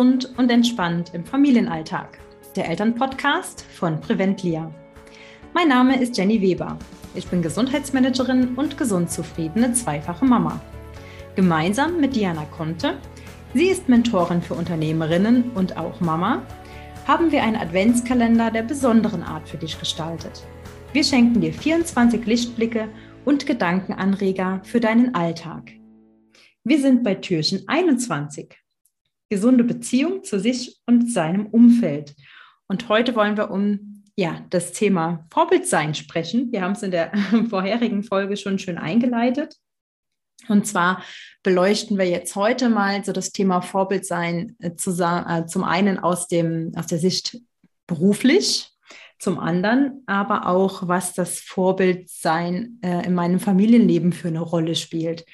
gesund und entspannt im Familienalltag. Der Elternpodcast von Preventlia. Mein Name ist Jenny Weber. Ich bin Gesundheitsmanagerin und gesund zufriedene zweifache Mama. Gemeinsam mit Diana Conte, sie ist Mentorin für Unternehmerinnen und auch Mama, haben wir einen Adventskalender der besonderen Art für dich gestaltet. Wir schenken dir 24 Lichtblicke und Gedankenanreger für deinen Alltag. Wir sind bei Türchen 21. Gesunde Beziehung zu sich und seinem Umfeld. Und heute wollen wir um ja, das Thema Vorbildsein sprechen. Wir haben es in der vorherigen Folge schon schön eingeleitet. Und zwar beleuchten wir jetzt heute mal so das Thema Vorbildsein äh, äh, zum einen aus, dem, aus der Sicht beruflich, zum anderen aber auch, was das Vorbildsein äh, in meinem Familienleben für eine Rolle spielt.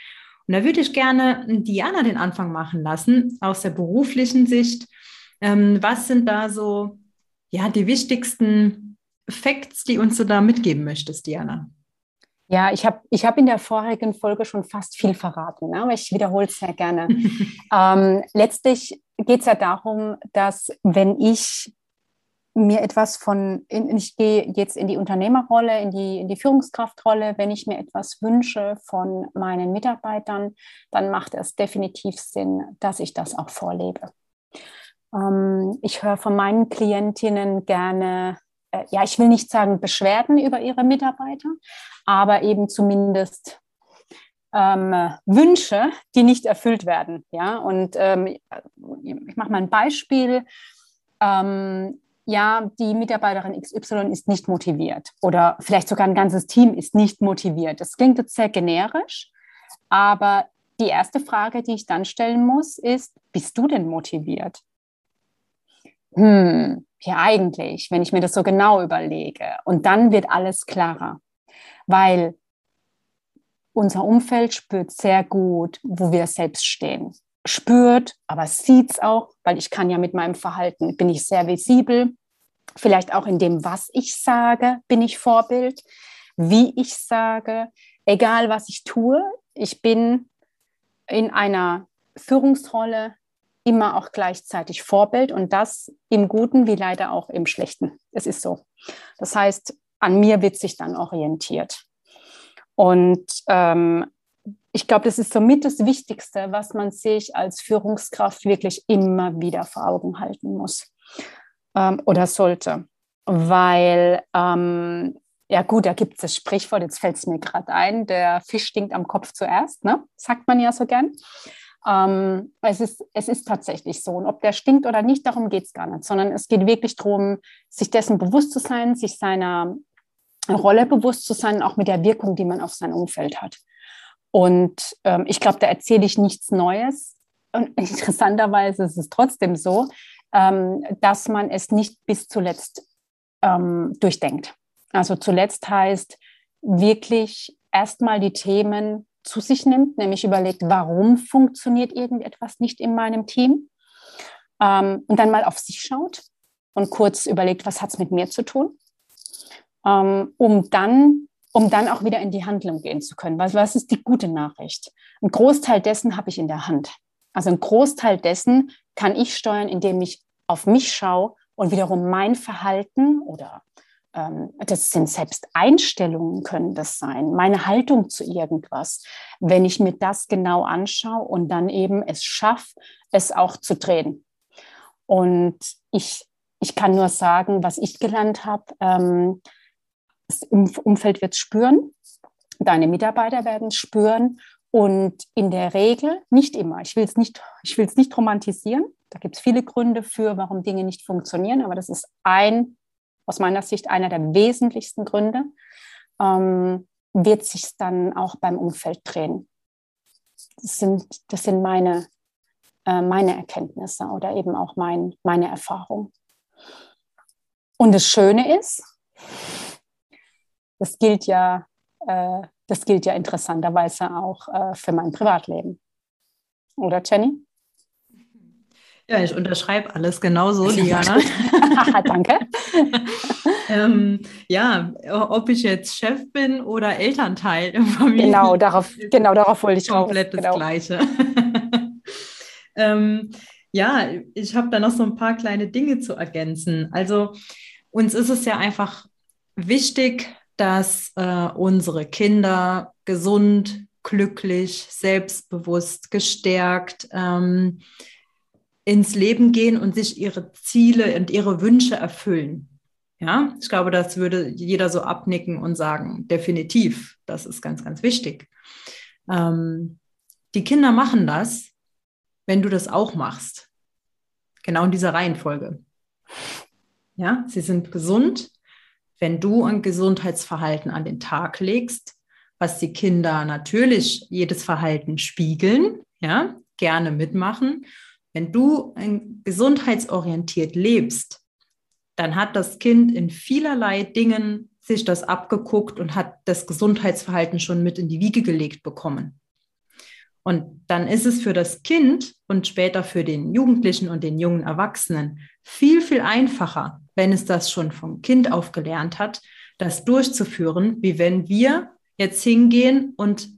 Und da würde ich gerne Diana den Anfang machen lassen, aus der beruflichen Sicht. Ähm, was sind da so ja, die wichtigsten Facts, die uns du da mitgeben möchtest, Diana? Ja, ich habe ich hab in der vorigen Folge schon fast viel verraten, ne? aber ich wiederhole es sehr gerne. ähm, letztlich geht es ja darum, dass wenn ich mir etwas von, ich gehe jetzt in die Unternehmerrolle, in die, in die Führungskraftrolle, wenn ich mir etwas wünsche von meinen Mitarbeitern, dann macht es definitiv Sinn, dass ich das auch vorlebe. Ähm, ich höre von meinen Klientinnen gerne, äh, ja, ich will nicht sagen Beschwerden über ihre Mitarbeiter, aber eben zumindest ähm, Wünsche, die nicht erfüllt werden. Ja, und ähm, ich mache mal ein Beispiel. Ähm, ja, die Mitarbeiterin XY ist nicht motiviert oder vielleicht sogar ein ganzes Team ist nicht motiviert. Das klingt jetzt sehr generisch, aber die erste Frage, die ich dann stellen muss, ist, bist du denn motiviert? Hm, ja eigentlich, wenn ich mir das so genau überlege. Und dann wird alles klarer, weil unser Umfeld spürt sehr gut, wo wir selbst stehen spürt, aber sieht es auch, weil ich kann ja mit meinem Verhalten, bin ich sehr visibel. Vielleicht auch in dem, was ich sage, bin ich Vorbild. Wie ich sage, egal was ich tue, ich bin in einer Führungsrolle immer auch gleichzeitig Vorbild und das im Guten wie leider auch im Schlechten. Es ist so. Das heißt, an mir wird sich dann orientiert. Und ähm, ich glaube, das ist somit das Wichtigste, was man sich als Führungskraft wirklich immer wieder vor Augen halten muss ähm, oder sollte. Weil, ähm, ja gut, da gibt es das Sprichwort, jetzt fällt es mir gerade ein, der Fisch stinkt am Kopf zuerst, ne? sagt man ja so gern. Ähm, es, ist, es ist tatsächlich so. Und ob der stinkt oder nicht, darum geht es gar nicht, sondern es geht wirklich darum, sich dessen bewusst zu sein, sich seiner Rolle bewusst zu sein, auch mit der Wirkung, die man auf sein Umfeld hat. Und ähm, ich glaube, da erzähle ich nichts Neues. Und interessanterweise ist es trotzdem so, ähm, dass man es nicht bis zuletzt ähm, durchdenkt. Also zuletzt heißt wirklich erstmal die Themen zu sich nimmt, nämlich überlegt, warum funktioniert irgendetwas nicht in meinem Team ähm, und dann mal auf sich schaut und kurz überlegt, was hat es mit mir zu tun, ähm, um dann um dann auch wieder in die Handlung gehen zu können. Was, was ist die gute Nachricht? Ein Großteil dessen habe ich in der Hand. Also ein Großteil dessen kann ich steuern, indem ich auf mich schaue und wiederum mein Verhalten oder ähm, das sind selbst Einstellungen können das sein, meine Haltung zu irgendwas, wenn ich mir das genau anschaue und dann eben es schaffe, es auch zu drehen. Und ich, ich kann nur sagen, was ich gelernt habe, ähm, das Umfeld wird spüren, deine Mitarbeiter werden spüren und in der Regel, nicht immer, ich will es nicht, nicht romantisieren, da gibt es viele Gründe für, warum Dinge nicht funktionieren, aber das ist ein, aus meiner Sicht, einer der wesentlichsten Gründe, ähm, wird sich dann auch beim Umfeld drehen. Das sind, das sind meine, äh, meine Erkenntnisse oder eben auch mein, meine Erfahrung. Und das Schöne ist, das gilt ja, äh, das gilt ja interessanterweise auch äh, für mein Privatleben. Oder Jenny? Ja, ich unterschreibe alles genauso, Diana. Danke. ähm, ja, ob ich jetzt Chef bin oder Elternteil im Familien. Genau, darauf, genau darauf wollte ich Komplett raus. das genau. Gleiche. ähm, ja, ich habe da noch so ein paar kleine Dinge zu ergänzen. Also uns ist es ja einfach wichtig, dass äh, unsere Kinder gesund, glücklich, selbstbewusst, gestärkt ähm, ins Leben gehen und sich ihre Ziele und ihre Wünsche erfüllen. Ja, ich glaube, das würde jeder so abnicken und sagen, definitiv, das ist ganz, ganz wichtig. Ähm, die Kinder machen das, wenn du das auch machst. Genau in dieser Reihenfolge. Ja, sie sind gesund, wenn du ein Gesundheitsverhalten an den Tag legst, was die Kinder natürlich jedes Verhalten spiegeln, ja, gerne mitmachen. Wenn du gesundheitsorientiert lebst, dann hat das Kind in vielerlei Dingen sich das abgeguckt und hat das Gesundheitsverhalten schon mit in die Wiege gelegt bekommen. Und dann ist es für das Kind und später für den Jugendlichen und den jungen Erwachsenen viel, viel einfacher, wenn es das schon vom Kind auf gelernt hat, das durchzuführen, wie wenn wir jetzt hingehen und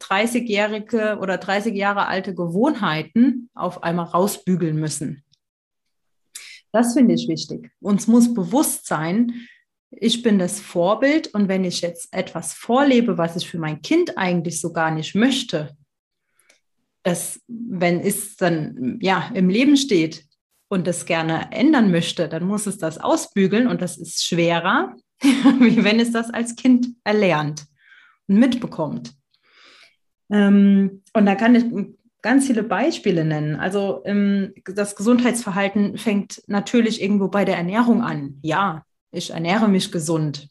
30-jährige oder 30 Jahre alte Gewohnheiten auf einmal rausbügeln müssen. Das finde ich wichtig. Uns muss bewusst sein, ich bin das Vorbild und wenn ich jetzt etwas vorlebe, was ich für mein Kind eigentlich so gar nicht möchte, dass wenn es dann ja im Leben steht und das gerne ändern möchte, dann muss es das ausbügeln und das ist schwerer, wie wenn es das als Kind erlernt und mitbekommt. Ähm, und da kann ich ganz viele Beispiele nennen. Also ähm, das Gesundheitsverhalten fängt natürlich irgendwo bei der Ernährung an. Ja, ich ernähre mich gesund.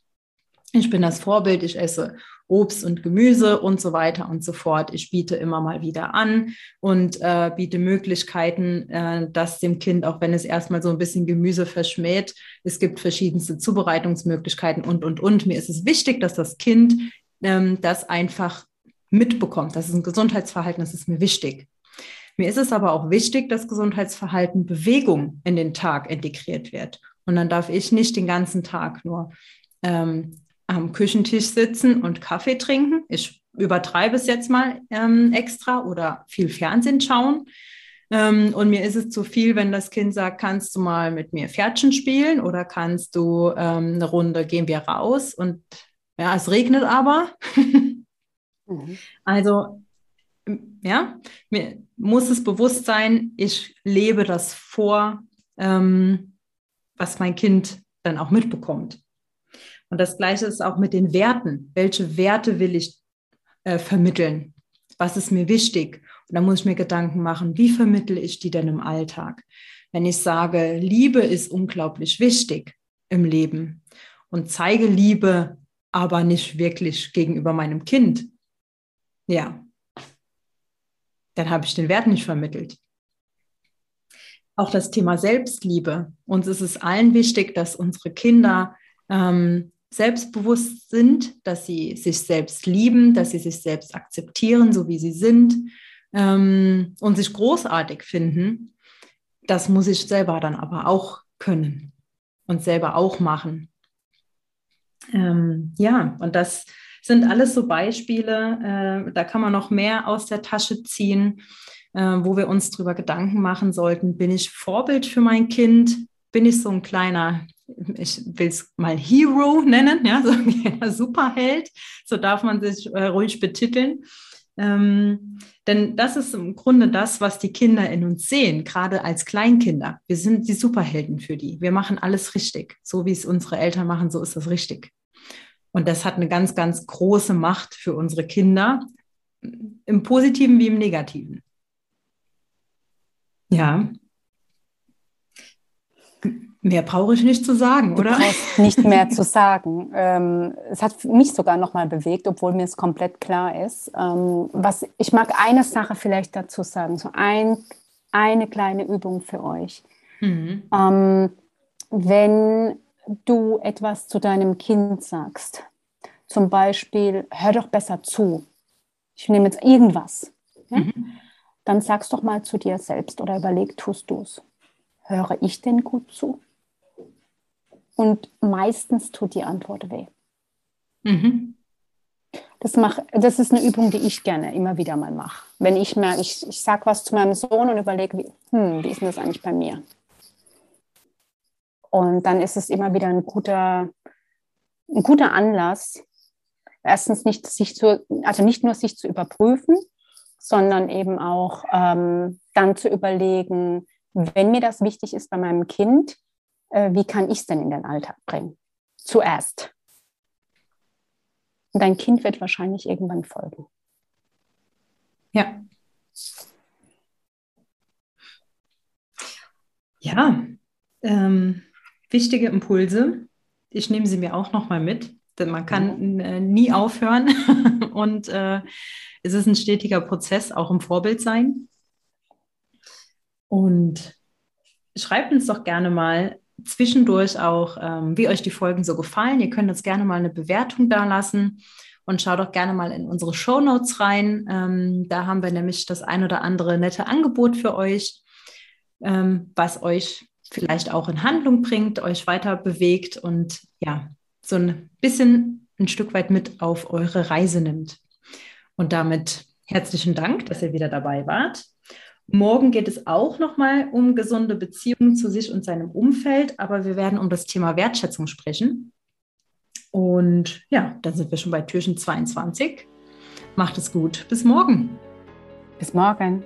Ich bin das Vorbild, ich esse Obst und Gemüse und so weiter und so fort. Ich biete immer mal wieder an und äh, biete Möglichkeiten, äh, dass dem Kind, auch wenn es erstmal so ein bisschen Gemüse verschmäht, es gibt verschiedenste Zubereitungsmöglichkeiten und, und, und. Mir ist es wichtig, dass das Kind ähm, das einfach mitbekommt. Das ist ein Gesundheitsverhalten, das ist mir wichtig. Mir ist es aber auch wichtig, dass Gesundheitsverhalten Bewegung in den Tag integriert wird. Und dann darf ich nicht den ganzen Tag nur ähm, am Küchentisch sitzen und Kaffee trinken. Ich übertreibe es jetzt mal ähm, extra oder viel Fernsehen schauen. Ähm, und mir ist es zu viel, wenn das Kind sagt, kannst du mal mit mir Pferdchen spielen oder kannst du ähm, eine Runde gehen wir raus und ja, es regnet aber. mhm. Also ja, mir muss es bewusst sein, ich lebe das vor, ähm, was mein Kind dann auch mitbekommt. Und das Gleiche ist auch mit den Werten. Welche Werte will ich äh, vermitteln? Was ist mir wichtig? Und da muss ich mir Gedanken machen, wie vermittle ich die denn im Alltag? Wenn ich sage, Liebe ist unglaublich wichtig im Leben und zeige Liebe aber nicht wirklich gegenüber meinem Kind, ja, dann habe ich den Wert nicht vermittelt. Auch das Thema Selbstliebe. Uns ist es allen wichtig, dass unsere Kinder ähm, selbstbewusst sind, dass sie sich selbst lieben, dass sie sich selbst akzeptieren, so wie sie sind ähm, und sich großartig finden. Das muss ich selber dann aber auch können und selber auch machen. Ähm, ja, und das sind alles so Beispiele, äh, da kann man noch mehr aus der Tasche ziehen, äh, wo wir uns darüber Gedanken machen sollten. Bin ich Vorbild für mein Kind? Bin ich so ein kleiner ich will es mal Hero nennen, ja, so ein Superheld, so darf man sich äh, ruhig betiteln. Ähm, denn das ist im Grunde das, was die Kinder in uns sehen, gerade als Kleinkinder. Wir sind die Superhelden für die. Wir machen alles richtig. So wie es unsere Eltern machen, so ist das richtig. Und das hat eine ganz, ganz große Macht für unsere Kinder, im positiven wie im negativen. Ja. Mehr brauche ich nicht zu sagen, oder? Du brauchst nicht mehr zu sagen. Ähm, es hat mich sogar noch mal bewegt, obwohl mir es komplett klar ist. Ähm, was, ich mag eine Sache vielleicht dazu sagen, so ein, eine kleine Übung für euch. Mhm. Ähm, wenn du etwas zu deinem Kind sagst, zum Beispiel, hör doch besser zu. Ich nehme jetzt irgendwas. Ja? Mhm. Dann sagst doch mal zu dir selbst oder überleg, tust du es. Höre ich denn gut zu? Und meistens tut die Antwort weh. Mhm. Das, mach, das ist eine Übung, die ich gerne immer wieder mal mache. Wenn ich merke, ich, ich sage was zu meinem Sohn und überlege, wie, hm, wie ist denn das eigentlich bei mir? Und dann ist es immer wieder ein guter, ein guter Anlass, erstens nicht sich zu, also nicht nur sich zu überprüfen, sondern eben auch ähm, dann zu überlegen, wenn mir das wichtig ist bei meinem Kind, wie kann ich es denn in den Alltag bringen? Zuerst. Und dein Kind wird wahrscheinlich irgendwann folgen. Ja. Ja, ähm, wichtige Impulse. Ich nehme sie mir auch nochmal mit, denn man kann äh, nie aufhören und äh, es ist ein stetiger Prozess, auch im Vorbild sein. Und schreibt uns doch gerne mal zwischendurch auch, ähm, wie euch die Folgen so gefallen. Ihr könnt uns gerne mal eine Bewertung da lassen und schaut doch gerne mal in unsere Show Notes rein. Ähm, da haben wir nämlich das ein oder andere nette Angebot für euch, ähm, was euch vielleicht auch in Handlung bringt, euch weiter bewegt und ja, so ein bisschen ein Stück weit mit auf eure Reise nimmt. Und damit herzlichen Dank, dass ihr wieder dabei wart. Morgen geht es auch nochmal um gesunde Beziehungen zu sich und seinem Umfeld, aber wir werden um das Thema Wertschätzung sprechen. Und ja, dann sind wir schon bei Türchen 22. Macht es gut. Bis morgen. Bis morgen.